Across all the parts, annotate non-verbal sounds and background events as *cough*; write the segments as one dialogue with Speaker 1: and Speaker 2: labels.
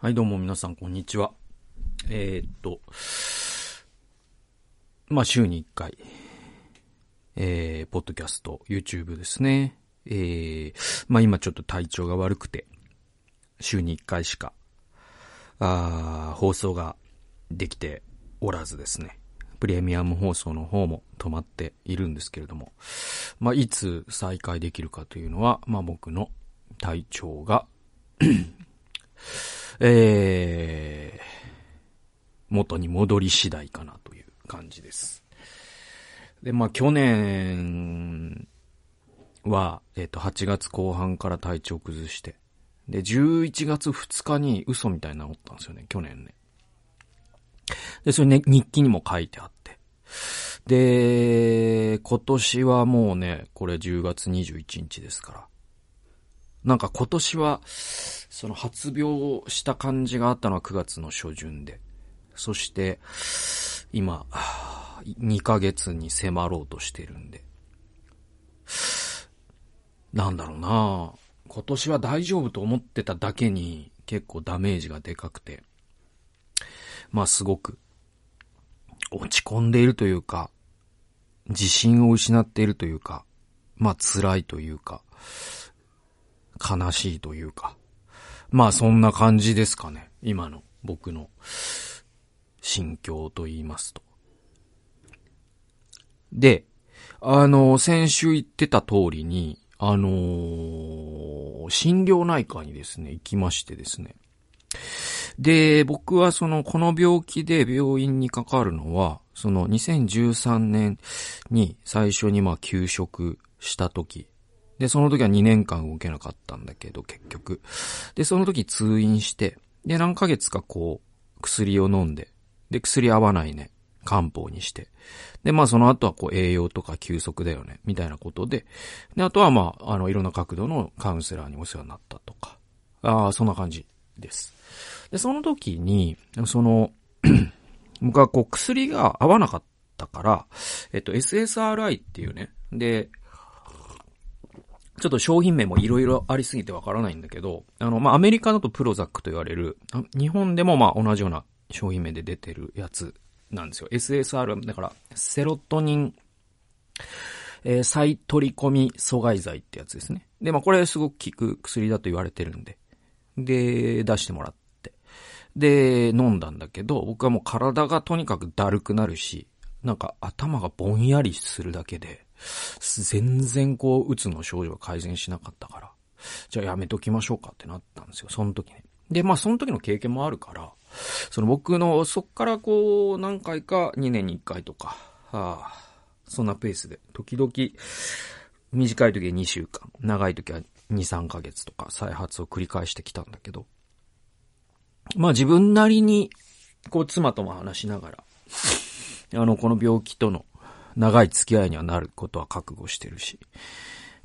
Speaker 1: はい、どうも皆さん、こんにちは。えー、っと、まあ、週に1回、えー、ポッドキャスト、YouTube ですね。えー、まあ、今ちょっと体調が悪くて、週に1回しか、あ放送ができておらずですね。プレミアム放送の方も止まっているんですけれども、まあ、いつ再開できるかというのは、まあ、僕の体調がえー、元に戻り次第かなという感じです。で、まあ去年は、えっ、ー、と、8月後半から体調崩して、で、11月2日に嘘みたいなのったんですよね、去年ね。で、それね、日記にも書いてあって。で、今年はもうね、これ10月21日ですから。なんか今年は、その発病した感じがあったのは9月の初旬で。そして、今、2ヶ月に迫ろうとしてるんで。なんだろうな今年は大丈夫と思ってただけに結構ダメージがでかくて。まあすごく落ち込んでいるというか、自信を失っているというか、まあ辛いというか、悲しいというか、まあそんな感じですかね。今の僕の心境と言いますと。で、あの、先週言ってた通りに、あのー、心療内科にですね、行きましてですね。で、僕はその、この病気で病院にかかるのは、その2013年に最初にまあ休職した時で、その時は2年間動けなかったんだけど、結局。で、その時通院して、で、何ヶ月かこう、薬を飲んで、で、薬合わないね、漢方にして。で、まあその後はこう栄養とか休息だよね、みたいなことで。で、あとはまあ、あの、いろんな角度のカウンセラーにお世話になったとか。ああ、そんな感じです。で、その時に、その *clears throat* 僕はこう薬が合わなかったから、えっと、SSRI っていうね、で、ちょっと商品名もいろいろありすぎてわからないんだけど、あの、まあ、アメリカだとプロザックと言われる、日本でもま、同じような商品名で出てるやつなんですよ。SSR、だから、セロトニン、えー、再取り込み阻害剤ってやつですね。で、まあ、これすごく効く薬だと言われてるんで。で、出してもらって。で、飲んだんだけど、僕はもう体がとにかくだるくなるし、なんか頭がぼんやりするだけで、全然こう、うつの症状が改善しなかったから、じゃあやめときましょうかってなったんですよ、その時ね。で、まあその時の経験もあるから、その僕の、そっからこう、何回か2年に1回とか、はあ、そんなペースで、時々、短い時は2週間、長い時は2、3ヶ月とか再発を繰り返してきたんだけど、まあ自分なりに、こう妻とも話しながら、あの、この病気との長い付き合いにはなることは覚悟してるし、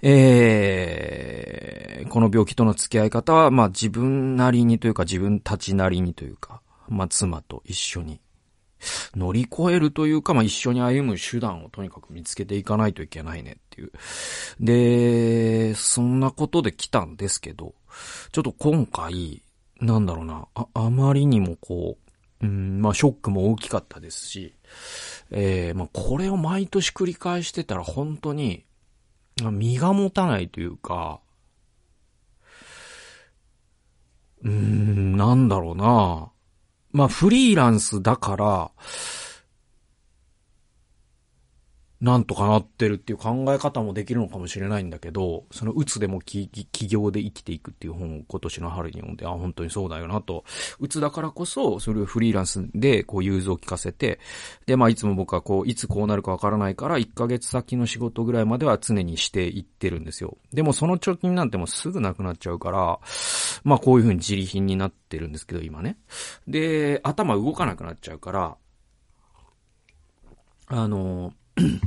Speaker 1: えー、この病気との付き合い方は、まあ自分なりにというか自分たちなりにというか、まあ妻と一緒に乗り越えるというか、まあ一緒に歩む手段をとにかく見つけていかないといけないねっていう。で、そんなことで来たんですけど、ちょっと今回、なんだろうな、あ、あまりにもこう、うん、まあショックも大きかったですし、えー、まあ、これを毎年繰り返してたら本当に、身が持たないというか、うーん、なんだろうな。まあ、フリーランスだから、なんとかなってるっていう考え方もできるのかもしれないんだけど、そのうつでも企業で生きていくっていう本を今年の春に読んで、あ、本当にそうだよなと。うつだからこそ、それをフリーランスでこう融通を聞かせて、で、まあいつも僕はこう、いつこうなるかわからないから、1ヶ月先の仕事ぐらいまでは常にしていってるんですよ。でもその貯金なんてもうすぐなくなっちゃうから、まあこういうふうに自利品になってるんですけど、今ね。で、頭動かなくなっちゃうから、あの、*coughs*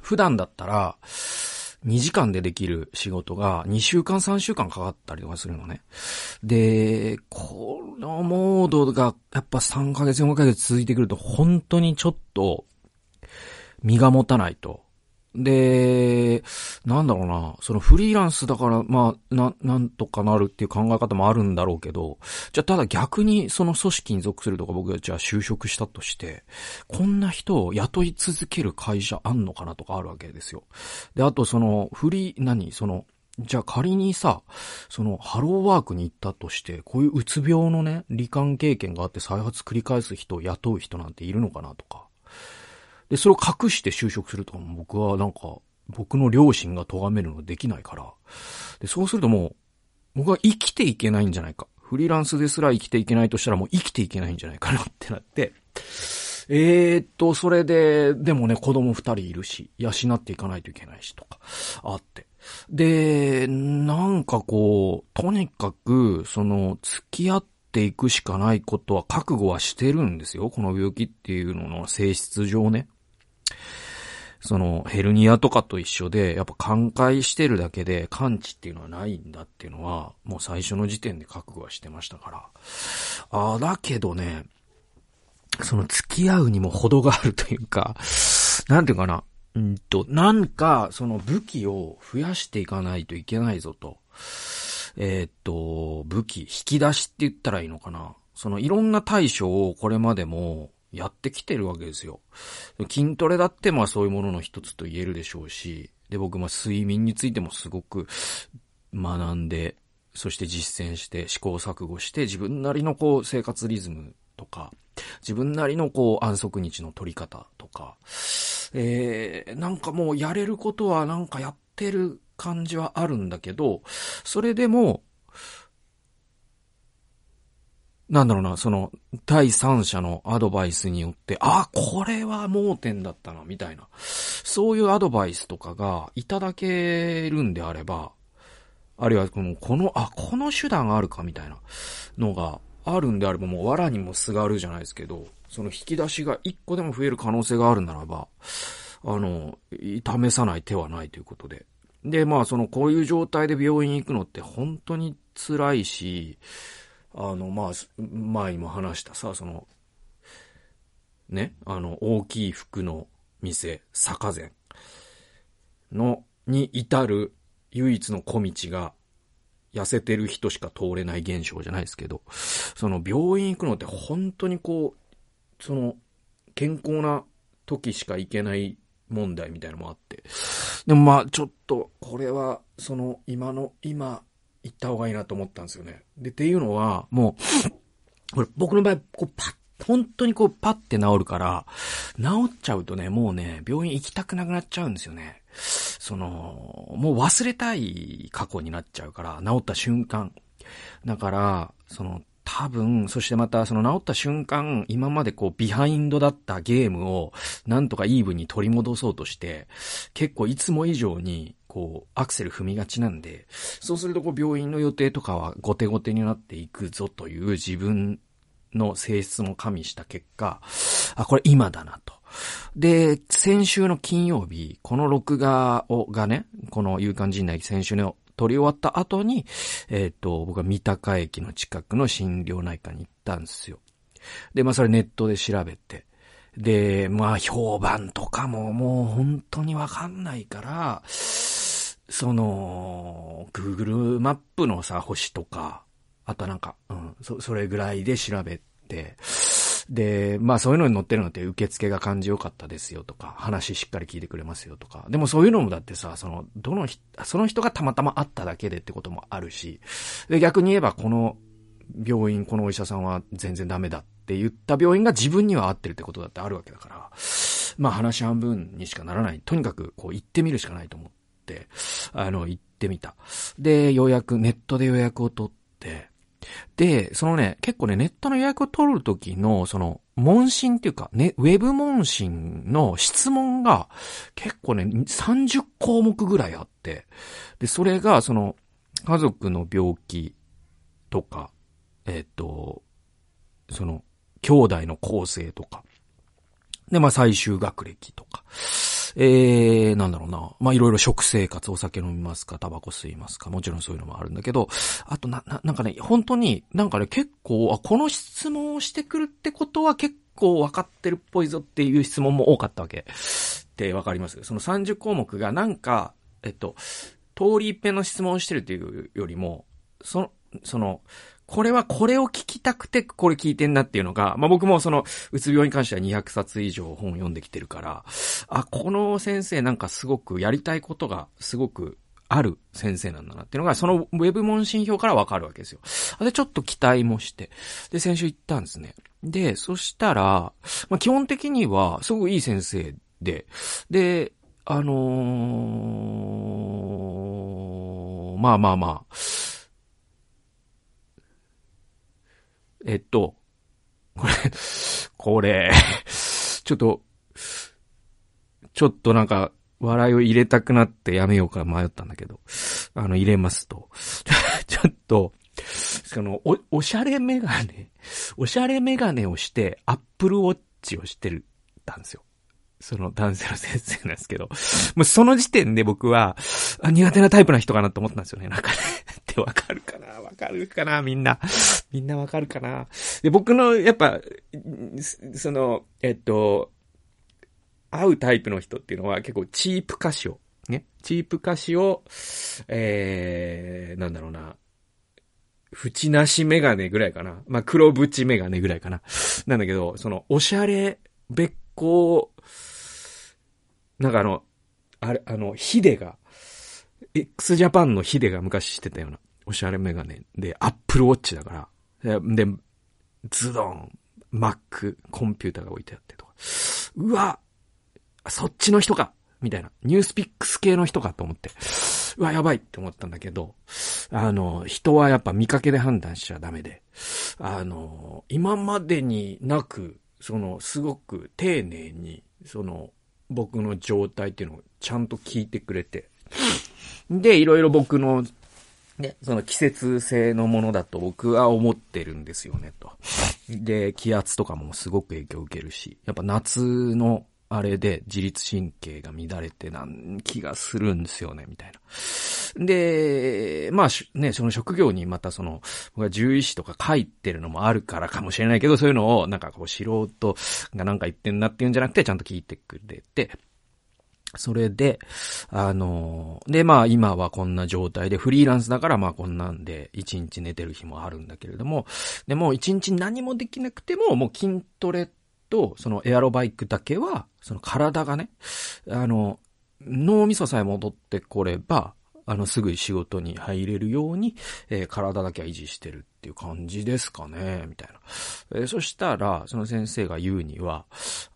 Speaker 1: 普段だったら、2時間でできる仕事が2週間3週間かかったりとかするのね。で、このモードがやっぱ3ヶ月4ヶ月続いてくると本当にちょっと身が持たないとで、なんだろうな、そのフリーランスだから、まあ、な、なんとかなるっていう考え方もあるんだろうけど、じゃあただ逆にその組織に属するとか僕がじゃあ就職したとして、こんな人を雇い続ける会社あんのかなとかあるわけですよ。で、あとそのフリー、何？その、じゃあ仮にさ、そのハローワークに行ったとして、こういううつ病のね、罹患経験があって再発繰り返す人を雇う人なんているのかなとか。で、それを隠して就職するとかも僕はなんか、僕の両親が咎めるのできないから。で、そうするともう、僕は生きていけないんじゃないか。フリーランスですら生きていけないとしたらもう生きていけないんじゃないかなってなって、えー、っと、それで、でもね、子供二人いるし、養っていかないといけないしとか、あって。で、なんかこう、とにかく、その、付き合っていくしかないことは覚悟はしてるんですよ。この病気っていうのの性質上ね。そのヘルニアとかと一緒で、やっぱ寛解してるだけで完治っていうのはないんだっていうのは、もう最初の時点で覚悟はしてましたから。ああ、だけどね、その付き合うにも程があるというか、なんていうかな、うんと、なんか、その武器を増やしていかないといけないぞと。えー、っと、武器、引き出しって言ったらいいのかな。そのいろんな対処をこれまでもやってきてるわけですよ。筋トレだってまあそういうものの一つと言えるでしょうし、で僕まあ睡眠についてもすごく学んで、そして実践して試行錯誤して自分なりのこう生活リズムとか、自分なりのこう安息日の取り方とか、えー、なんかもうやれることはなんかやってる感じはあるんだけど、それでも、なんだろうな、その、第三者のアドバイスによって、あ、これは盲点だったな、みたいな。そういうアドバイスとかがいただけるんであれば、あるいはこの、この、あ、この手段あるか、みたいなのがあるんであれば、もう藁にもすがるじゃないですけど、その引き出しが一個でも増える可能性があるならば、あの、試さない手はないということで。で、まあ、その、こういう状態で病院行くのって本当に辛いし、あの、まあ、前にも話したさ、その、ね、あの、大きい服の店、坂膳の、に至る唯一の小道が、痩せてる人しか通れない現象じゃないですけど、その病院行くのって本当にこう、その、健康な時しか行けない問題みたいなのもあって。でもまあ、ちょっと、これは、その、今の、今、行った方がいいなと思ったんですよね。で、っていうのは、もう、これ僕の場合、こう、パッ、本当にこう、パッて治るから、治っちゃうとね、もうね、病院行きたくなくなっちゃうんですよね。その、もう忘れたい過去になっちゃうから、治った瞬間。だから、その、多分、そしてまたその治った瞬間、今までこうビハインドだったゲームをなんとかイーブンに取り戻そうとして、結構いつも以上にこう、アクセル踏みがちなんで、そうするとこう、病院の予定とかは後手後手になっていくぞという自分の性質も加味した結果、あ、これ今だなと。で、先週の金曜日、この録画を、がね、この勇敢陣内先週の撮り終わった後に、えっ、ー、と、僕は三鷹駅の近くの心療内科に行ったんですよ。で、まあそれネットで調べて、で、まあ評判とかももう本当にわかんないから、その、Google マップのさ、星とか、あとなんか、うん、そ、それぐらいで調べて、で、まあそういうのに載ってるのって受付が感じよかったですよとか、話しっかり聞いてくれますよとか。でもそういうのもだってさ、その、どのその人がたまたま会っただけでってこともあるし、で、逆に言えばこの病院、このお医者さんは全然ダメだって言った病院が自分には合ってるってことだってあるわけだから、まあ話半分にしかならない。とにかくこう行ってみるしかないと思って。、あの、行ってみた。で、予約、ネットで予約を取って、で、そのね、結構ね、ネットの予約を取るときの、その、問診っていうか、ね、ウェブ問診の質問が結構ね、30項目ぐらいあって、で、それが、その、家族の病気とか、えっ、と、その、兄弟の構成とか、で、まあ、最終学歴とか、えー、なんだろうな。まあ、いろいろ食生活、お酒飲みますか、タバコ吸いますか、もちろんそういうのもあるんだけど、あとな、な、なんかね、本当に、なんかね、結構、あ、この質問をしてくるってことは結構分かってるっぽいぞっていう質問も多かったわけ。ってわかります？その30項目がなんか、えっと、通り一遍の質問をしてるっていうよりも、その、その、これはこれを聞きたくてこれ聞いてんなっていうのが、まあ、僕もその、うつ病に関しては200冊以上本を読んできてるから、あ、この先生なんかすごくやりたいことがすごくある先生なんだなっていうのが、そのウェブ問診票からわかるわけですよ。で、ちょっと期待もして、で、先週行ったんですね。で、そしたら、まあ、基本的には、すごくいい先生で、で、あのー、まあまあまあ、えっと、これ、これ、ちょっと、ちょっとなんか、笑いを入れたくなってやめようか迷ったんだけど、あの、入れますと、*laughs* ちょっと、その、お、おしゃれメガネ、おしゃれメガネをして、アップルウォッチをしてる、たんですよ。その男性の先生なんですけど、もうその時点で僕は、苦手なタイプな人かなと思ったんですよね。なんかね。ってわかるかなわかるかなみんな。みんなわかるかなで、僕の、やっぱ、その、えっと、会うタイプの人っていうのは結構チープ歌詞を、ね。チープ歌詞を、えー、なんだろうな。縁なしメガネぐらいかな。まあ、黒縁メガネぐらいかな。なんだけど、その、おしゃれ、べっこうなんかあの、あれ、あの、ヒデが、x ジャパンのヒデが昔してたような、おしゃれメガネで、アップルウォッチだから、で、ズドン、マック、コンピューターが置いてあってとか、うわ、そっちの人かみたいな。ニュースピックス系の人かと思って。うわ、やばいって思ったんだけど、あの、人はやっぱ見かけで判断しちゃダメで、あの、今までになく、その、すごく丁寧に、その、僕の状態っていうのをちゃんと聞いてくれて。で、いろいろ僕の、ね、その季節性のものだと僕は思ってるんですよね、と。で、気圧とかもすごく影響を受けるし、やっぱ夏のあれで自律神経が乱れてなん気がするんですよね、みたいな。で、まあ、ね、その職業にまたその、僕は獣医師とか書いてるのもあるからかもしれないけど、そういうのをなんかこう素人がなんか言ってんなっていうんじゃなくて、ちゃんと聞いてくれて、それで、あの、で、まあ今はこんな状態で、フリーランスだからまあこんなんで、一日寝てる日もあるんだけれども、でも一日何もできなくても、もう筋トレと、そのエアロバイクだけは、その体がね、あの、脳みそさえ戻ってこれば、あの、すぐ仕事に入れるように、えー、体だけは維持してるっていう感じですかね、みたいな。えー、そしたら、その先生が言うには、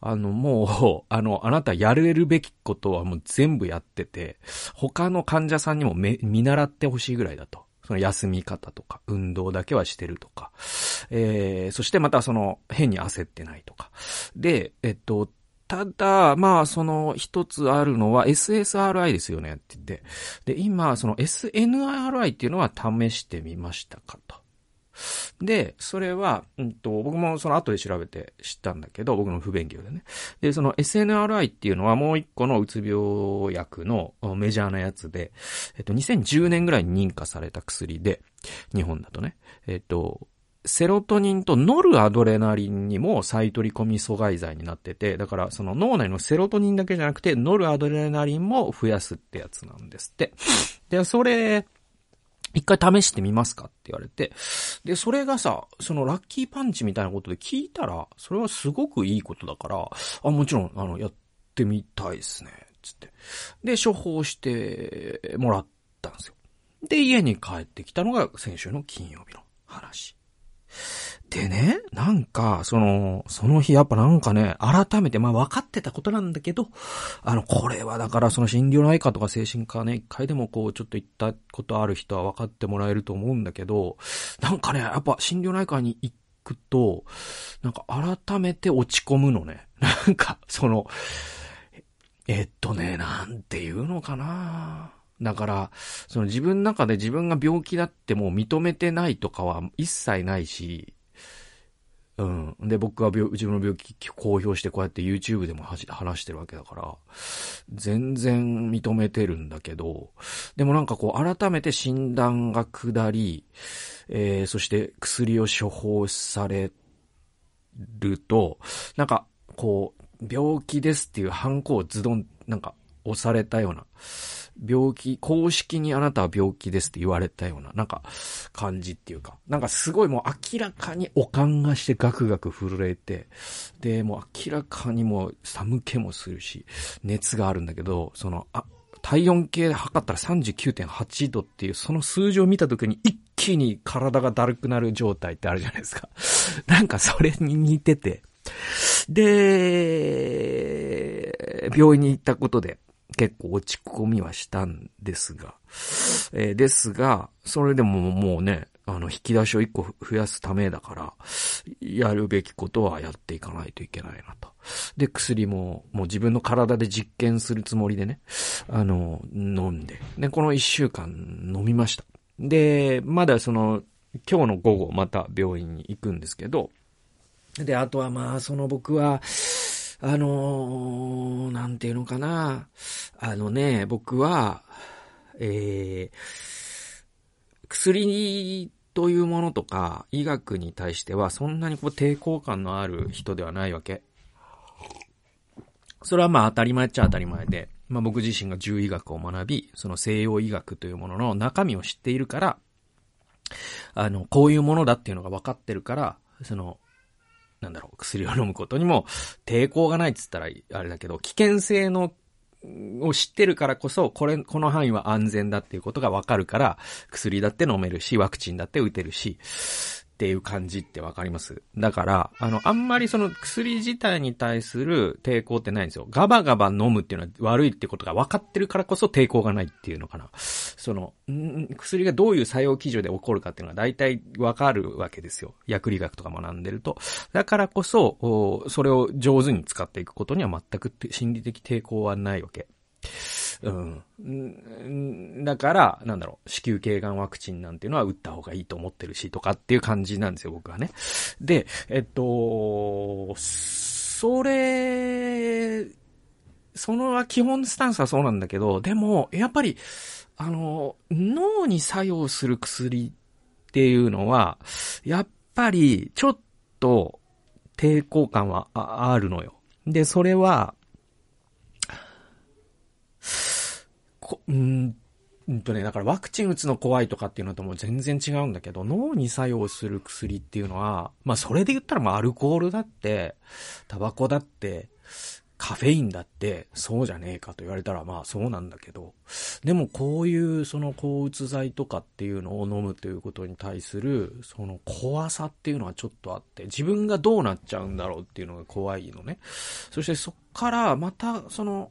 Speaker 1: あの、もう、*laughs* あの、あなたやれるべきことはもう全部やってて、他の患者さんにも見習ってほしいぐらいだと。その休み方とか、運動だけはしてるとか、えー、そしてまたその、変に焦ってないとか。で、えっと、ただ、まあ、その一つあるのは SSRI ですよねって言って。で、今、その SNRI っていうのは試してみましたかと。で、それは、うんと、僕もその後で調べて知ったんだけど、僕の不勉強でね。で、その SNRI っていうのはもう一個のうつ病薬のメジャーなやつで、えっと、2010年ぐらいに認可された薬で、日本だとね。えっと、セロトニンとノルアドレナリンにも再取り込み阻害剤になってて、だからその脳内のセロトニンだけじゃなくて、ノルアドレナリンも増やすってやつなんですって。で、それ、一回試してみますかって言われて。で、それがさ、そのラッキーパンチみたいなことで聞いたら、それはすごくいいことだから、あ、もちろん、あの、やってみたいですね。つって。で、処方してもらったんですよ。で、家に帰ってきたのが先週の金曜日の話。でね、なんか、その、その日やっぱなんかね、改めて、まあ分かってたことなんだけど、あの、これはだからその心療内科とか精神科ね、一回でもこう、ちょっと行ったことある人は分かってもらえると思うんだけど、なんかね、やっぱ心療内科に行くと、なんか改めて落ち込むのね。*laughs* なんか、その、えっとね、なんていうのかなだから、その自分の中で自分が病気だってもう認めてないとかは一切ないし、うん。で、僕が病、自分の病気公表してこうやって YouTube でも話してるわけだから、全然認めてるんだけど、でもなんかこう改めて診断が下り、えー、そして薬を処方されると、なんかこう、病気ですっていうハンコをズドンなんか、押されたような、病気、公式にあなたは病気ですって言われたような、なんか、感じっていうか、なんかすごいもう明らかにおかんがしてガクガク震えて、で、もう明らかにもう寒気もするし、熱があるんだけど、その、あ、体温計で測ったら39.8度っていう、その数字を見た時に一気に体がだるくなる状態ってあるじゃないですか。*laughs* なんかそれに似てて。で、病院に行ったことで結構落ち込みはしたんですが、えー、ですが、それでももうね、あの、引き出しを一個増やすためだから、やるべきことはやっていかないといけないなと。で、薬も、もう自分の体で実験するつもりでね、あの、飲んで。で、この一週間飲みました。で、まだその、今日の午後また病院に行くんですけど、で、あとはまあ、その僕は、あのー、なんていうのかな。あのね、僕は、えー、薬というものとか、医学に対してはそんなにこう抵抗感のある人ではないわけ。それはまあ当たり前っちゃ当たり前で、まあ僕自身が獣医学を学び、その西洋医学というものの中身を知っているから、あの、こういうものだっていうのが分かってるから、その、なんだろう、薬を飲むことにも抵抗がないって言ったらあれだけど、危険性のを知ってるからこそ、これ、この範囲は安全だっていうことがわかるから、薬だって飲めるし、ワクチンだって打てるし、っていう感じってわかります？だから、あの、あんまりその薬自体に対する抵抗ってないんですよ。ガバガバ飲むっていうのは悪いってことが分かってるからこそ抵抗がないっていうのかな。その、ん薬がどういう作用基準で起こるかっていうのが大体わかるわけですよ。薬理学とか学んでると。だからこそ、それを上手に使っていくことには全く心理的抵抗はないわけ。うん。だから、なんだろう、子宮頸がんワクチンなんていうのは打った方がいいと思ってるし、とかっていう感じなんですよ、僕はね。で、えっと、それ、その基本スタンスはそうなんだけど、でも、やっぱり、あの、脳に作用する薬っていうのは、やっぱり、ちょっと、抵抗感はあるのよ。で、それは、こ、うんうんとね、だからワクチン打つの怖いとかっていうのとも全然違うんだけど、脳に作用する薬っていうのは、まあそれで言ったらまあアルコールだって、タバコだって、カフェインだって、そうじゃねえかと言われたらまあそうなんだけど、でもこういうその抗うつ剤とかっていうのを飲むということに対する、その怖さっていうのはちょっとあって、自分がどうなっちゃうんだろうっていうのが怖いのね。そしてそっからまたその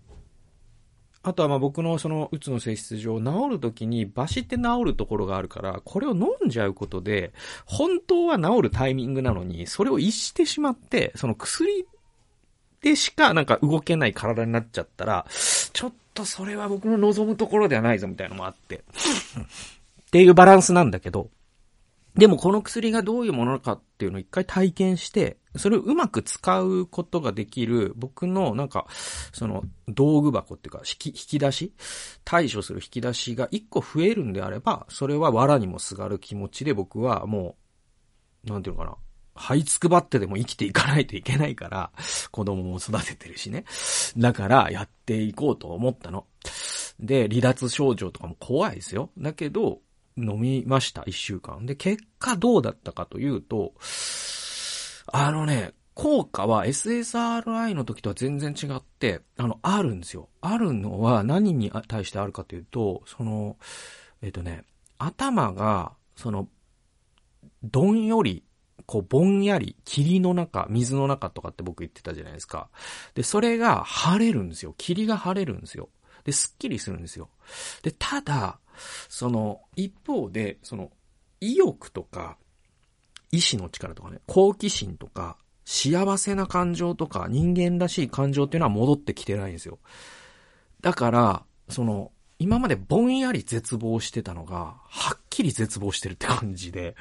Speaker 1: あとはまあ僕のそのうつの性質上、治るときにバシって治るところがあるから、これを飲んじゃうことで、本当は治るタイミングなのに、それを逸してしまって、その薬でしかなんか動けない体になっちゃったら、ちょっとそれは僕の望むところではないぞみたいなのもあって。っていうバランスなんだけど、でもこの薬がどういうものかっていうのを一回体験して、それをうまく使うことができる僕のなんか、その道具箱っていうか引き、引き出し対処する引き出しが一個増えるんであれば、それは藁にもすがる気持ちで僕はもう、なんていうのかな。這いつくばってでも生きていかないといけないから、子供も育ててるしね。だからやっていこうと思ったの。で、離脱症状とかも怖いですよ。だけど、飲みました、一週間。で、結果どうだったかというと、あのね、効果は SSRI の時とは全然違って、あの、あるんですよ。あるのは何に対してあるかというと、その、えっ、とね、頭が、その、どんより、こう、ぼんやり、霧の中、水の中とかって僕言ってたじゃないですか。で、それが晴れるんですよ。霧が晴れるんですよ。で、すっきりするんですよ。で、ただ、その、一方で、その、意欲とか、意志の力とかね、好奇心とか、幸せな感情とか、人間らしい感情っていうのは戻ってきてないんですよ。だから、その、今までぼんやり絶望してたのが、はっきり絶望してるって感じで、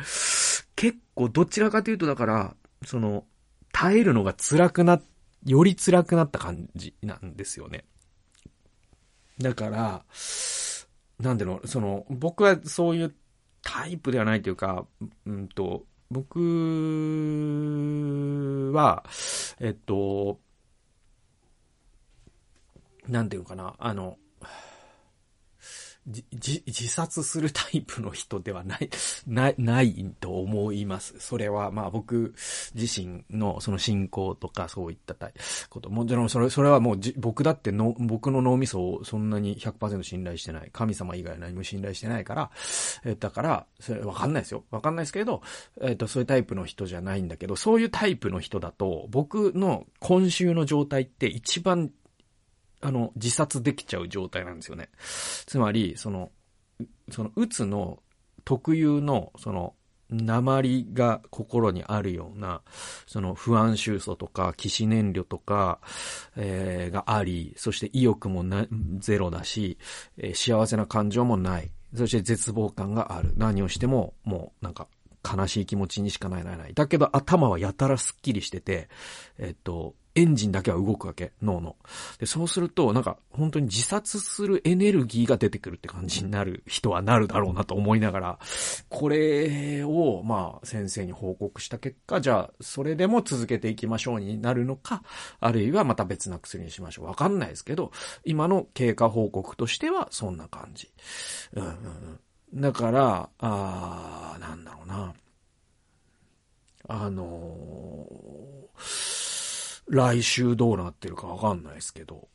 Speaker 1: 結構どちらかというとだから、その、耐えるのが辛くな、より辛くなった感じなんですよね。だから、なんでの、その、僕はそういうタイプではないというか、うんと、僕は、えっと、なんていうのかな、あの、じ、自殺するタイプの人ではない、*laughs* ない、ないと思います。それは、まあ僕自身のその信仰とかそういったこと。もちろんそれ、それはもう僕だっての、僕の脳みそをそんなに100%信頼してない。神様以外何も信頼してないから、えだから、それわかんないですよ。わかんないですけど、えっ、と、そういうタイプの人じゃないんだけど、そういうタイプの人だと、僕の今週の状態って一番あの、自殺できちゃう状態なんですよね。つまり、その、その、うつの特有の、その、鉛が心にあるような、その不安収素とか、騎士燃料とか、えー、があり、そして意欲もな、ゼロだし、えー、幸せな感情もない。そして絶望感がある。何をしても、もうなんか、悲しい気持ちにしかならない。だけど頭はやたらスッキリしてて、えっと、エンジンだけは動くわけ、脳の。で、そうすると、なんか、本当に自殺するエネルギーが出てくるって感じになる人はなるだろうなと思いながら、これを、まあ、先生に報告した結果、じゃあ、それでも続けていきましょうになるのか、あるいはまた別な薬にしましょう。わかんないですけど、今の経過報告としては、そんな感じ。うんうんうん。だから、あー、なんだろうな。あのー来週どうなってるかわかんないですけど、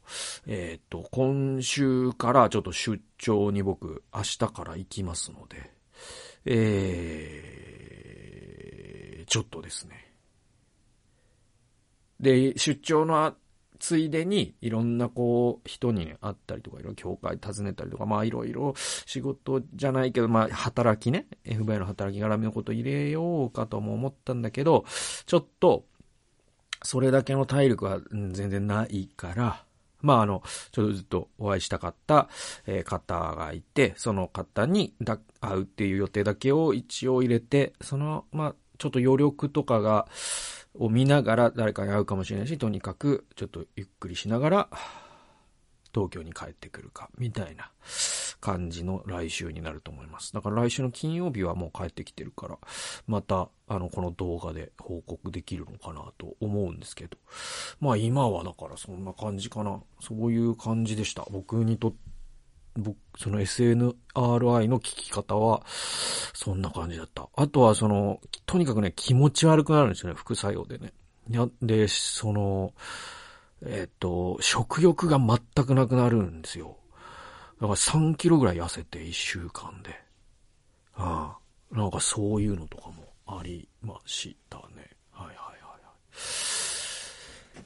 Speaker 1: えっ、ー、と、今週からちょっと出張に僕、明日から行きますので、えー、ちょっとですね。で、出張のついでに、いろんなこう、人に、会ったりとか、いろいろ教会訪ねたりとか、まあいろいろ仕事じゃないけど、まあ働きね、FBI の働き絡みのこと入れようかとも思ったんだけど、ちょっと、それだけの体力は全然ないから、まあ、あの、ちょっとずっとお会いしたかった、え方がいて、その方に会うっていう予定だけを一応入れて、その、まあ、ちょっと余力とかが、を見ながら誰かに会うかもしれないし、とにかくちょっとゆっくりしながら、東京に帰ってくるか、みたいな感じの来週になると思います。だから来週の金曜日はもう帰ってきてるから、また、あの、この動画で報告できるのかなと思うんですけど。まあ今はだからそんな感じかな。そういう感じでした。僕にとって、僕、その SNRI の聞き方は、そんな感じだった。あとはその、とにかくね、気持ち悪くなるんですよね、副作用でね。で、その、えっ、と、食欲が全くなくなるんですよ。だから3キロぐらい痩せて1週間で。ああ。なんかそういうのとかもありましたね。はいはいはいはい。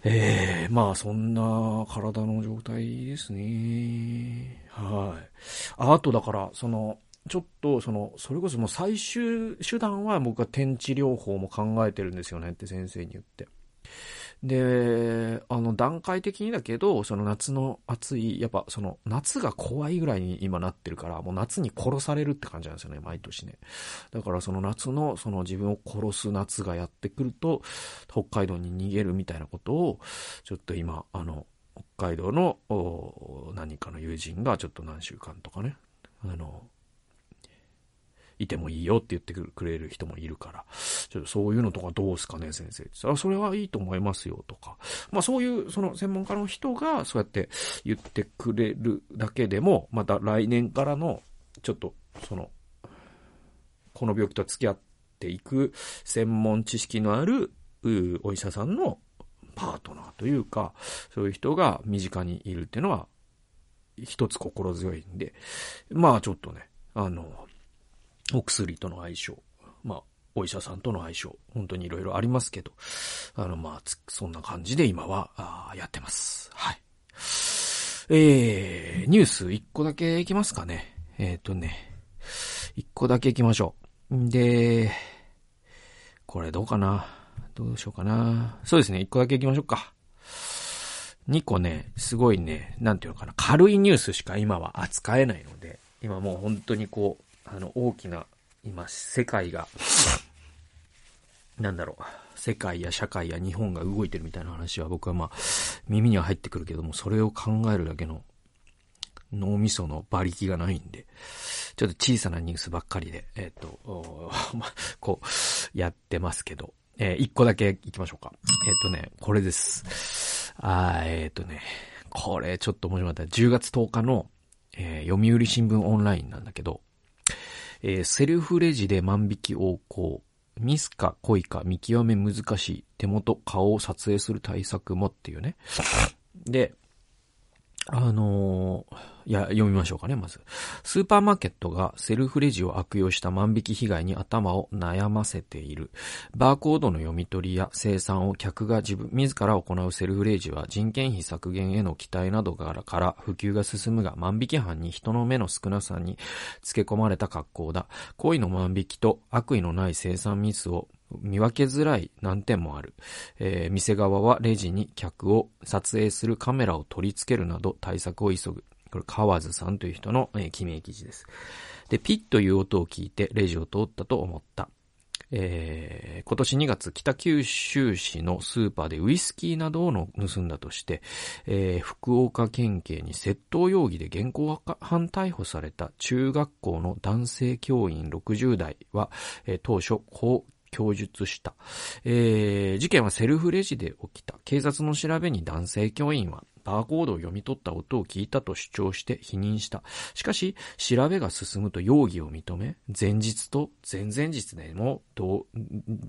Speaker 1: ええー、まあそんな体の状態ですね。はい。あとだから、その、ちょっと、その、それこそもう最終手段は僕は天地療法も考えてるんですよねって先生に言って。で、あの、段階的にだけど、その夏の暑い、やっぱその夏が怖いぐらいに今なってるから、もう夏に殺されるって感じなんですよね、毎年ね。だからその夏の、その自分を殺す夏がやってくると、北海道に逃げるみたいなことを、ちょっと今、あの、北海道の、何かの友人がちょっと何週間とかね、あの、いてもいいよって言ってくれる人もいるから、ちょっとそういうのとかどうすかね、先生。あ、それはいいと思いますよ、とか。まあそういう、その専門家の人がそうやって言ってくれるだけでも、また来年からの、ちょっと、その、この病気と付き合っていく専門知識のある、お医者さんのパートナーというか、そういう人が身近にいるっていうのは、一つ心強いんで、まあちょっとね、あの、お薬との相性、まあ、お医者さんとの相性、本当にいろいろありますけど、あの、まあ、そんな感じで今は、あやってます。はい。えー、ニュース一個だけいきますかね。えっ、ー、とね、一個だけいきましょう。で、これどうかなどうしようかなそうですね、一個だけいきましょうか。二個ね、すごいね、なんていうのかな、軽いニュースしか今は扱えないので、今もう本当にこう、あの、大きな、今、世界が、なんだろう、世界や社会や日本が動いてるみたいな話は僕はまあ、耳には入ってくるけども、それを考えるだけの脳みその馬力がないんで、ちょっと小さなニュースばっかりで、えっ、ー、と、ま *laughs* こう、やってますけど、えー、一個だけ行きましょうか。えっ、ー、とね、これです。あえっ、とね、これちょっと面白かった。10月10日の、えー、読売新聞オンラインなんだけど、えー、セルフレジで万引き横行。ミスか恋か見極め難しい。手元、顔を撮影する対策もっていうね。で、あのー、いや、読みましょうかね、まず。スーパーマーケットがセルフレジを悪用した万引き被害に頭を悩ませている。バーコードの読み取りや生産を客が自分、自ら行うセルフレジは人件費削減への期待などから普及が進むが万引き犯に人の目の少なさに付け込まれた格好だ。恋の万引きと悪意のない生産ミスを見分けづらい難点もある。えー、店側はレジに客を撮影するカメラを取り付けるなど対策を急ぐ。これ、河津さんという人の、えー、記名記事です。で、ピッという音を聞いてレジを通ったと思った。えー、今年2月、北九州市のスーパーでウイスキーなどを盗んだとして、えー、福岡県警に窃盗容疑で現行犯逮捕された中学校の男性教員60代は、えー、当初、こう供述した。えー、事件はセルフレジで起きた。警察の調べに男性教員は、バーコードを読み取った音を聞いたと主張して否認した。しかし、調べが進むと容疑を認め、前日と前々日でも、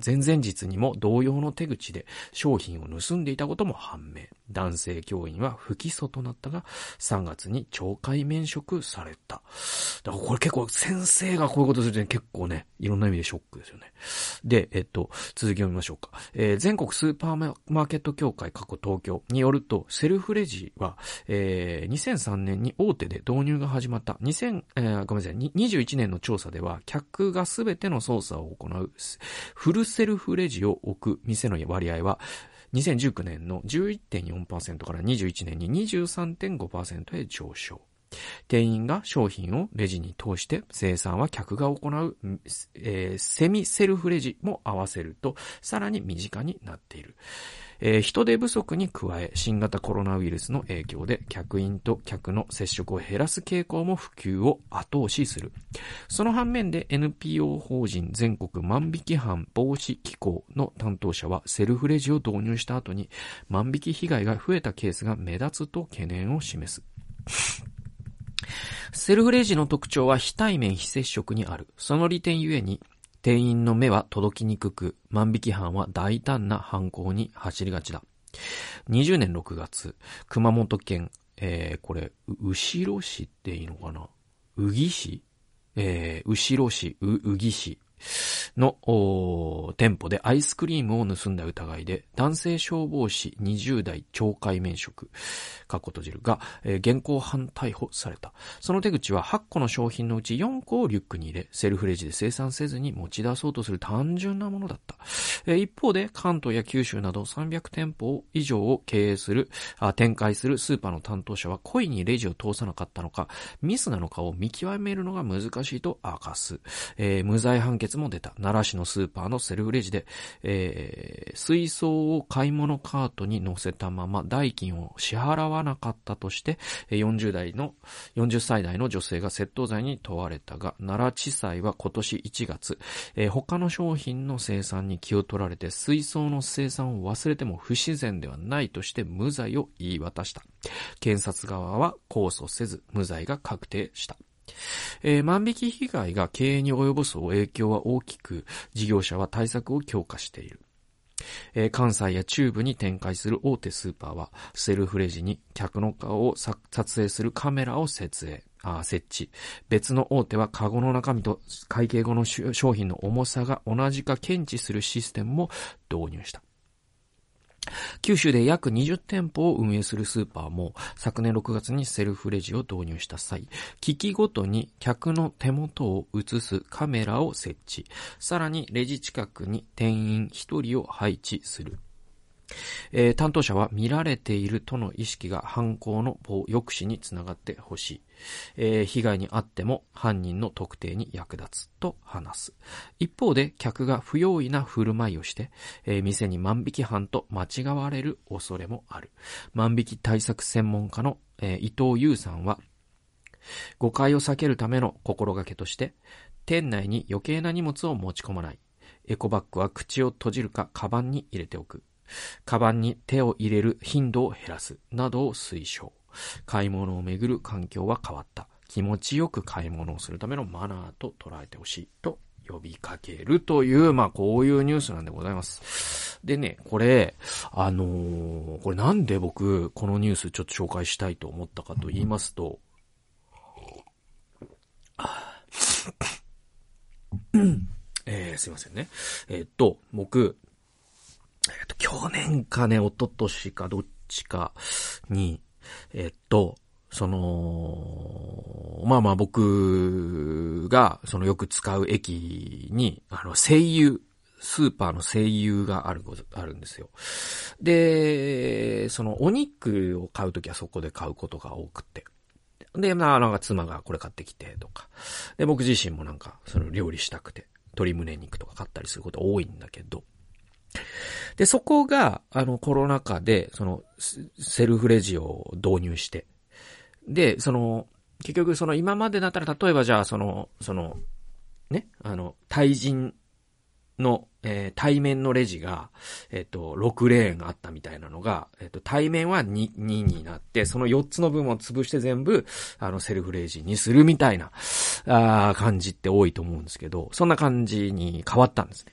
Speaker 1: 前々日にも同様の手口で商品を盗んでいたことも判明。男性教員は不起訴となったが、3月に懲戒免職された。だからこれ結構先生がこういうことすると結構ね、いろんな意味でショックですよね。で、えっと、続き読みましょうか。えー、全国スーパーマーケット協会過去東京によると、セルフレジは、えー、2003年に大手で導入が始まった。2000、えー、ごめんなさい、21年の調査では、客がすべての操作を行うフルセルフレジを置く店の割合は、2019年の11.4%から21年に23.5%へ上昇。店員が商品をレジに通して生産は客が行う、えー、セミセルフレジも合わせるとさらに身近になっている。えー、人手不足に加え、新型コロナウイルスの影響で客員と客の接触を減らす傾向も普及を後押しする。その反面で NPO 法人全国万引き犯防止機構の担当者はセルフレジを導入した後に万引き被害が増えたケースが目立つと懸念を示す。セルフレジの特徴は非対面非接触にある。その利点ゆえに、店員の目は届きにくく、万引き犯は大胆な犯行に走りがちだ。20年6月、熊本県、えー、これ、後ろ市っていいのかな？宇城市？えー、後ろ市、う、宇城市。の店舗でアイスクリームを盗んだ疑いで、男性消防士20代懲戒免職、閉じるが、えー、現行犯逮捕された。その手口は8個の商品のうち4個をリュックに入れ、セルフレジで生産せずに持ち出そうとする単純なものだった。えー、一方で、関東や九州など300店舗以上を経営する、あ展開するスーパーの担当者は故意にレジを通さなかったのか、ミスなのかを見極めるのが難しいと明かす。えー、無罪判決も出た。奈良市のスーパーのセルフレジで、えー、水槽を買い物カートに乗せたまま代金を支払わなかったとして、40代の、40歳代の女性が窃盗罪に問われたが、奈良地裁は今年1月、えー、他の商品の生産に気を取られて水槽の生産を忘れても不自然ではないとして無罪を言い渡した。検察側は控訴せず無罪が確定した。えー、万引き被害が経営に及ぼす影響は大きく、事業者は対策を強化している。えー、関西や中部に展開する大手スーパーは、セルフレジに客の顔を撮影するカメラを設営。あ設置。別の大手はカゴの中身と会計後の商品の重さが同じか検知するシステムも導入した。九州で約20店舗を運営するスーパーも昨年6月にセルフレジを導入した際、機器ごとに客の手元を映すカメラを設置、さらにレジ近くに店員1人を配置する。えー、担当者は見られているとの意識が犯行の抑止につながってほしい。えー、被害に遭っても犯人の特定に役立つと話す。一方で客が不用意な振る舞いをして、えー、店に万引き犯と間違われる恐れもある。万引き対策専門家の、えー、伊藤優さんは、誤解を避けるための心がけとして、店内に余計な荷物を持ち込まない。エコバッグは口を閉じるかカバンに入れておく。カバンに手を入れる頻度を減らす。などを推奨。買い物をめぐる環境は変わった。気持ちよく買い物をするためのマナーと捉えてほしい。と呼びかけるという、まあこういうニュースなんでございます。でね、これ、あのー、これなんで僕、このニュースちょっと紹介したいと思ったかと言いますと、えー、すいませんね。えー、っと、僕、え、っと、去年かね、一昨年かどっちかに、えっと、その、まあまあ僕が、そのよく使う駅に、あの、声優、スーパーの声優がある、あるんですよ。で、そのお肉を買うときはそこで買うことが多くて。で、まあなんか妻がこれ買ってきてとか。で、僕自身もなんかその料理したくて、鶏胸肉とか買ったりすること多いんだけど。で、そこが、あの、コロナ禍で、その、セルフレジを導入して、で、その、結局その今までだったら、例えばじゃあその、その、ね、あの、対人の、えー、対面のレジが、えっ、ー、と、6レーンあったみたいなのが、えっ、ー、と、対面は 2, 2になって、その4つの部分を潰して全部、あの、セルフレジにするみたいな、あ感じって多いと思うんですけど、そんな感じに変わったんですね。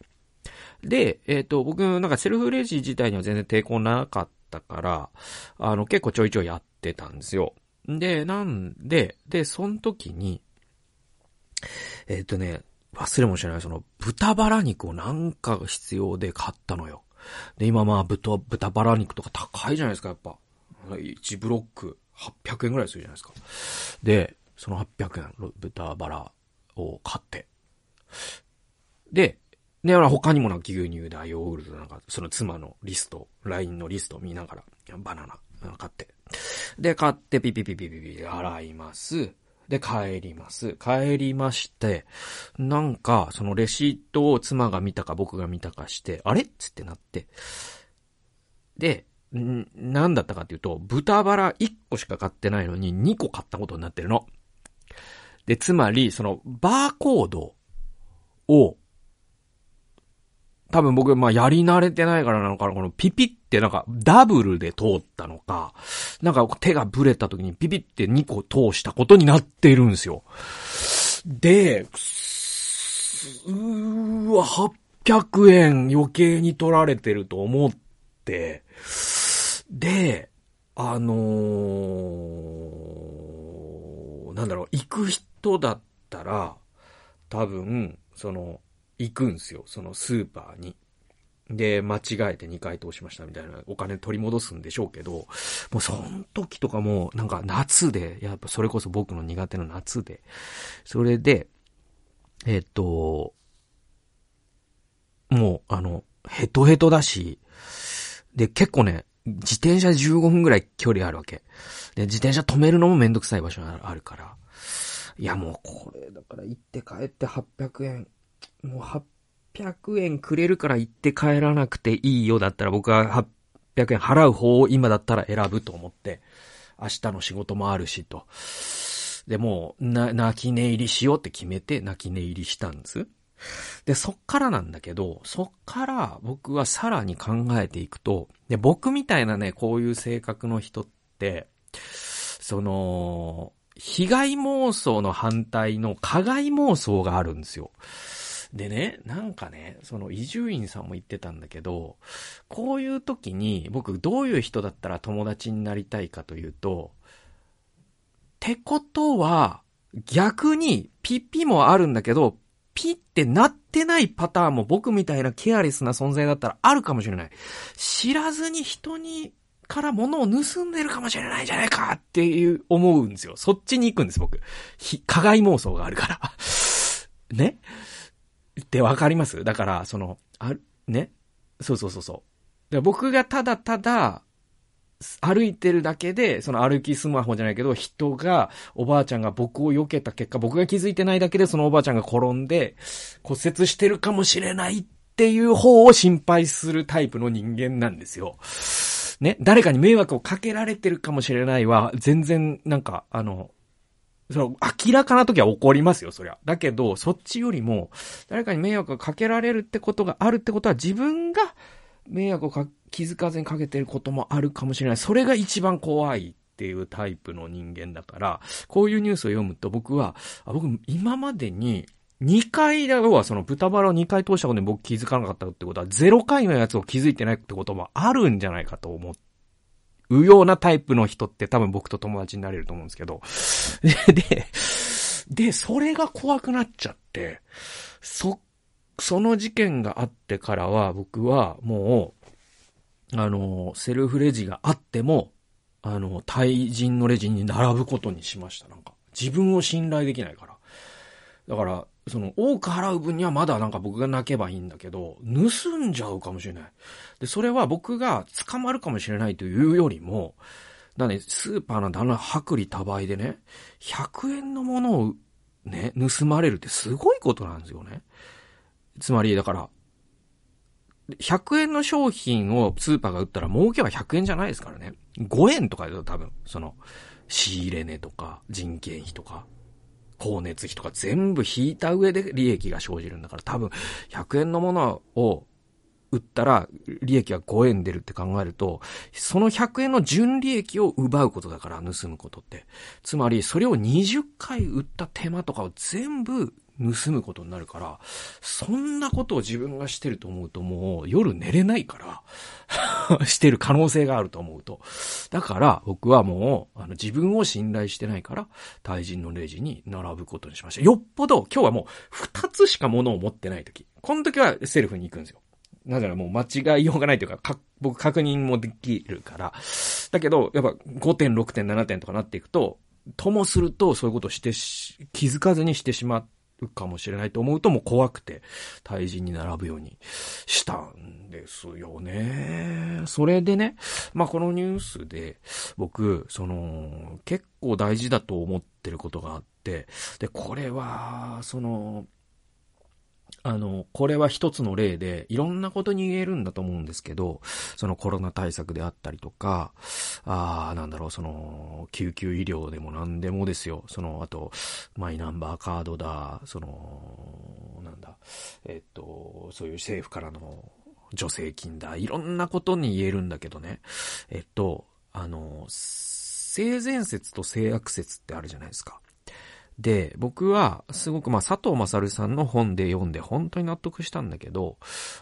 Speaker 1: で、えっ、と、僕、なんかセルフレジ自体には全然抵抗なかったから、あの、結構ちょいちょいやってたんですよ。で、なんで、で、その時に、えっ、ー、とね、忘れもしない、その、豚バラ肉をなんかが必要で買ったのよ。で、今まあ、豚、豚バラ肉とか高いじゃないですか、やっぱ。1ブロック800円ぐらいするじゃないですか。で、その800円、豚バラを買って。で、で、他にもな牛乳だ、ヨーグルトなんか、その妻のリスト、LINE のリストを見ながら、バナナ買って。で、買ってピピピピピピ洗います。で、帰ります。帰りまして、なんか、そのレシートを妻が見たか僕が見たかして、あれっつってなって。で、ん、なんだったかっていうと、豚バラ1個しか買ってないのに2個買ったことになってるの。で、つまり、その、バーコードを多分僕、まあ、やり慣れてないからなのかな、このピピってなんか、ダブルで通ったのか、なんか手がブレた時にピピって2個通したことになってるんですよ。で、うーわ、800円余計に取られてると思って、で、あのー、なんだろう、行く人だったら、多分、その、行くんすよ。そのスーパーに。で、間違えて2回通しましたみたいなお金取り戻すんでしょうけど、もうその時とかも、なんか夏で、やっぱそれこそ僕の苦手な夏で、それで、えっと、もう、あの、ヘトヘトだし、で、結構ね、自転車15分ぐらい距離あるわけ。で、自転車止めるのもめんどくさい場所があるから。いや、もうこれ、だから行って帰って800円もう800円くれるから行って帰らなくていいよだったら僕は800円払う方を今だったら選ぶと思って、明日の仕事もあるしと。で、もう、な、泣き寝入りしようって決めて泣き寝入りしたんです。で、そっからなんだけど、そっから僕はさらに考えていくと、で、僕みたいなね、こういう性格の人って、その、被害妄想の反対の加害妄想があるんですよ。でね、なんかね、その伊集院さんも言ってたんだけど、こういう時に僕どういう人だったら友達になりたいかというと、ってことは、逆にピッピもあるんだけど、ピってなってないパターンも僕みたいなケアレスな存在だったらあるかもしれない。知らずに人にから物を盗んでるかもしれないじゃないかっていう思うんですよ。そっちに行くんです、僕。加害妄想があるから。*laughs* ね？ってわかります？だから、その、あね？そうそうそうそう。で僕がただただ、歩いてるだけで、その歩きスマホじゃないけど、人が、おばあちゃんが僕を避けた結果、僕が気づいてないだけで、そのおばあちゃんが転んで、骨折してるかもしれないっていう方を心配するタイプの人間なんですよ。ね、誰かに迷惑をかけられてるかもしれないは、全然、なんか、あの、その、明らかな時は怒りますよ、そりゃ。だけど、そっちよりも、誰かに迷惑をかけられるってことがあるってことは、自分が迷惑をか気づかずにかけてることもあるかもしれない。それが一番怖いっていうタイプの人間だから、こういうニュースを読むと僕は、あ僕今までに2回だ、要はその豚バラを2回通したことに僕気づかなかったってことは、0回のやつを気づいてないってこともあるんじゃないかと思っうようなタイプの人って多分僕と友達になれると思うんですけど。*laughs* で、で、それが怖くなっちゃって、そ、その事件があってからは僕はもう、あの、セルフレジがあっても、あの、対人のレジに並ぶことにしました。なんか、自分を信頼できないから。だから、その、多く払う分にはまだなんか僕が泣けばいいんだけど、盗んじゃうかもしれない。で、それは僕が捕まるかもしれないというよりも、だね、スーパーなんてあの薄利多売でね、100円のものをね、盗まれるってすごいことなんですよね。つまり、だから、100円の商品をスーパーが売ったら儲けは100円じゃないですからね。5円とかだと多分、その、仕入れ値とか、人件費とか、光熱費とか全部引いた上で利益が生じるんだから多分100円のものを売ったら利益は5円出るって考えると、その100円の純利益を奪うことだから盗むことって。つまりそれを20回売った手間とかを全部盗むことになるから、そんなことを自分がしてると思うともう夜寝れないから *laughs* してる可能性があると思うと。だから僕はもう、あの自分を信頼してないから、対人のレジに並ぶことにしました。よっぽど今日はもう二つしか物を持ってない時。この時はセルフに行くんですよ。なぜならもう間違いようがないというか、か僕確認もできるから。だけど、やっぱ5点、6点、7点とかなっていくと、ともするとそういうことをして気づかずにしてしまって、かもしれないと思うともう怖くて、対人に並ぶようにしたんですよね。それでね、まあこのニュースで僕、その、結構大事だと思ってることがあって、で、これは、その、あの、これは一つの例で、いろんなことに言えるんだと思うんですけど、そのコロナ対策であったりとか、ああ、なんだろう、その、救急医療でも何でもですよ。その、あと、マイナンバーカードだ、その、なんだ、えっと、そういう政府からの助成金だ、いろんなことに言えるんだけどね。えっと、あの、性善説と性悪説ってあるじゃないですか。で、僕は、すごく、まあ、佐藤勝さんの本で読んで本当に納得したんだけど、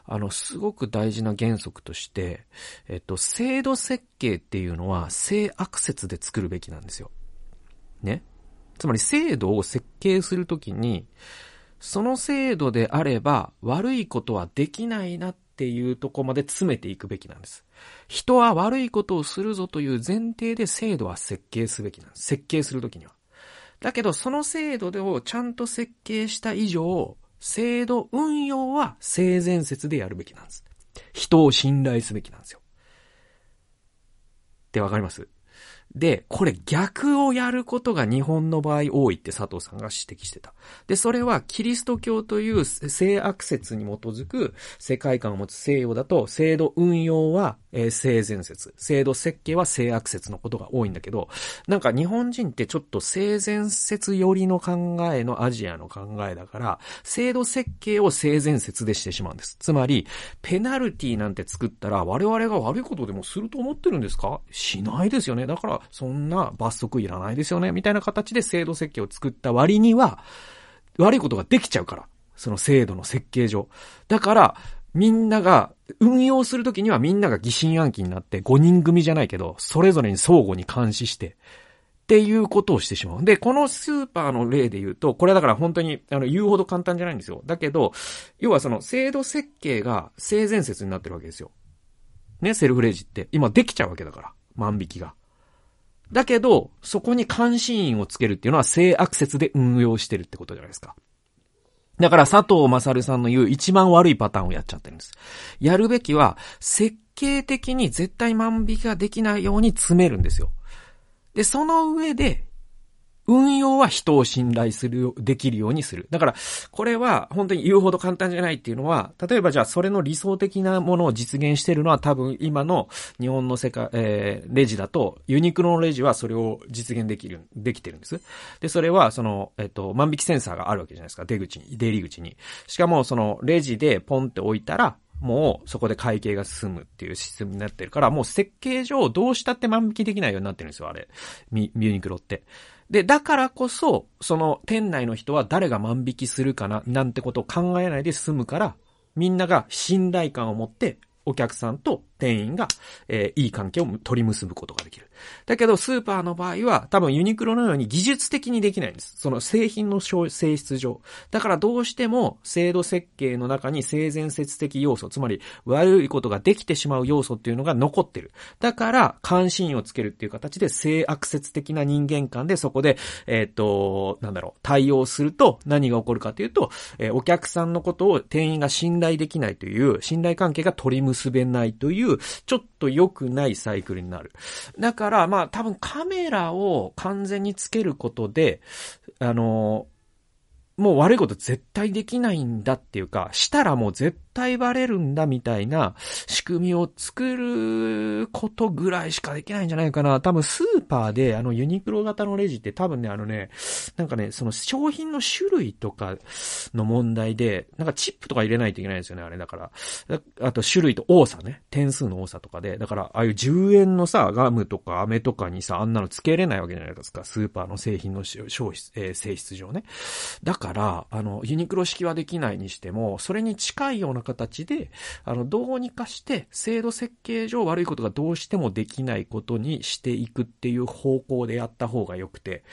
Speaker 1: あの、すごく大事な原則として、えっと、制度設計っていうのは、性悪説で作るべきなんですよ。ね。つまり、制度を設計するときに、その制度であれば、悪いことはできないなっていうとこまで詰めていくべきなんです。人は悪いことをするぞという前提で制度は設計すべきなんです。設計するときには。だけど、その制度をちゃんと設計した以上、制度運用は性善説でやるべきなんです。人を信頼すべきなんですよ。ってわかります？で、これ逆をやることが日本の場合多いって佐藤さんが指摘してた。で、それはキリスト教という性悪説に基づく世界観を持つ西洋だと制度運用はえー、性善説。制度設計は性悪説のことが多いんだけど、なんか日本人ってちょっと性善説寄りの考えのアジアの考えだから、制度設計を性善説でしてしまうんです。つまり、ペナルティなんて作ったら我々が悪いことでもすると思ってるんですか？しないですよね。だから、そんな罰則いらないですよね。みたいな形で制度設計を作った割には、悪いことができちゃうから。その制度の設計上。だから、みんなが、運用するときにはみんなが疑心暗鬼になって5人組じゃないけど、それぞれに相互に監視して、っていうことをしてしまう。で、このスーパーの例で言うと、これだから本当に、あの、言うほど簡単じゃないんですよ。だけど、要はその制度設計が性善説になってるわけですよ。ね、セルフレジって。今できちゃうわけだから。万引きが。だけど、そこに監視員をつけるっていうのは性悪説で運用してるってことじゃないですか。だから佐藤勝さんの言う一番悪いパターンをやっちゃってるんです。やるべきは、設計的に絶対万引きができないように詰めるんですよ。で、その上で、運用は人を信頼する、できるようにする。だから、これは本当に言うほど簡単じゃないっていうのは、例えばじゃあそれの理想的なものを実現してるのは多分今の日本の世界、えー、レジだと、ユニクロのレジはそれを実現できる、できてるんです。で、それはその、えっと、万引きセンサーがあるわけじゃないですか。出口に、出入り口に。しかもそのレジでポンって置いたら、
Speaker 2: もうそこで会計が進むっていうシステムになってるから、もう設計上どうしたって万引きできないようになってるんですよ、あれ。ミミュニクロって。で、だからこそ、その店内の人は誰が万引きするかな、なんてことを考えないで済むから、みんなが信頼感を持ってお客さんと店員が、えー、いい関係を取り結ぶことができる。だけど、スーパーの場合は、多分ユニクロのように技術的にできないんです。その製品の性質上。だからどうしても、制度設計の中に性善説的要素、つまり悪いことができてしまう要素っていうのが残ってる。だから、関心をつけるっていう形で、性悪説的な人間観でそこで、えっ、と、なんだろう、対応すると何が起こるかというと、えー、お客さんのことを店員が信頼できないという、信頼関係が取り結べないという、ちょっと良くないサイクルになる。だから、まあ多分カメラを完全につけることで、あの、もう悪いこと絶対できないんだっていうか、したらもう絶対バレるんだみたいな仕組みを作ることぐらいしかできないんじゃないかな。多分スーパーであのユニクロ型のレジって多分ね、あのね、なんかね、その商品の種類とかの問題で、なんかチップとか入れないといけないんですよね、あれだから。あと種類と多さね、点数の多さとかで。だから、ああいう10円のさ、ガムとか飴とかにさ、あんなのつけれないわけじゃないですか。スーパーの製品の消費、えー、性質上ね。だから、あの、ユニクロ式はできないにしても、それに近いような形で、あの、どうにかして、制度設計上悪いことがどうしてもできないことにしていくっていう方向でやった方が良くて、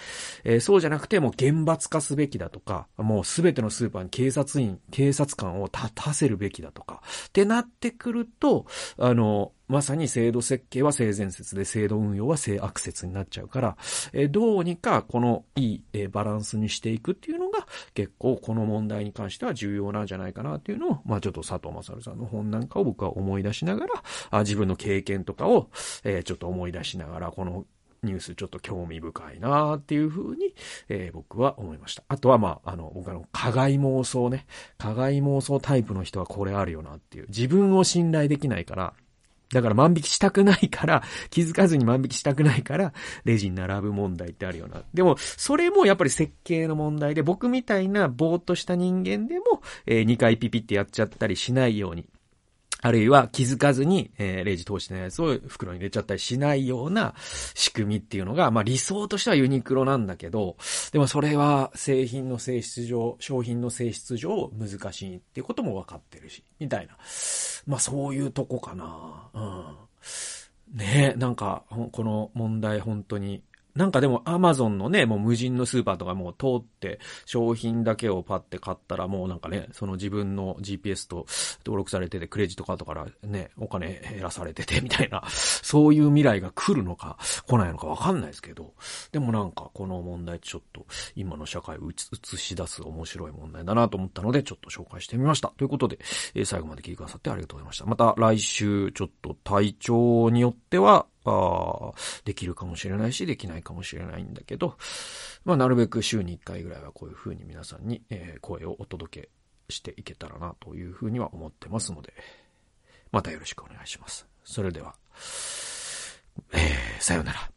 Speaker 2: えー、そうじゃなくてもう厳罰化すべきだとか、もうすべてのスーパーに警察員、警察官を立たせるべきだとか、ってなってくると、あの、まさに制度設計は性善説で制度運用は性悪説になっちゃうから、えどうにかこのいい、えバランスにしていくっていうのが結構この問題に関しては重要なんじゃないかなっていうのを、まあちょっと佐藤正さんの本なんかを僕は思い出しながら、あ自分の経験とかを、えちょっと思い出しながら、このニュースちょっと興味深いなっていうふうに、えー、僕は思いました。あとはまあ、あの、僕あの、加害妄想ね。加害妄想タイプの人はこれあるよなっていう。自分を信頼できないから、だから万引きしたくないから、*laughs* 気づかずに万引きしたくないから、レジに並ぶ問題ってあるよな。でも、それもやっぱり設計の問題で、僕みたいなぼーっとした人間でも、えー、2回ピピってやっちゃったりしないように、あるいは気づかずに、えー、レジ通してないやつを袋に入れちゃったりしないような仕組みっていうのが、まあ理想としてはユニクロなんだけど、でもそれは製品の性質上、商品の性質上難しいっていうことも分かってるし、みたいな。まあそういうとこかな。うん。ねえ、なんか、この問題本当になんかでもアマゾンのね、もう無人のスーパーとかもう通って商品だけをパッて買ったらもうなんかね、その自分の GPS と登録されててクレジットカードからね、お金減らされててみたいな、そういう未来が来るのか来ないのかわかんないですけど、でもなんかこの問題ちょっと今の社会を映し出す面白い問題だなと思ったのでちょっと紹介してみました。ということで、え、最後まで聞いてくださってありがとうございました。また来週ちょっと体調によってはあできるかもしれないし、できないかもしれないんだけど、まあ、なるべく週に1回ぐらいはこういうふうに皆さんに、え、声をお届けしていけたらなというふうには思ってますので、またよろしくお願いします。それでは、えー、さようなら。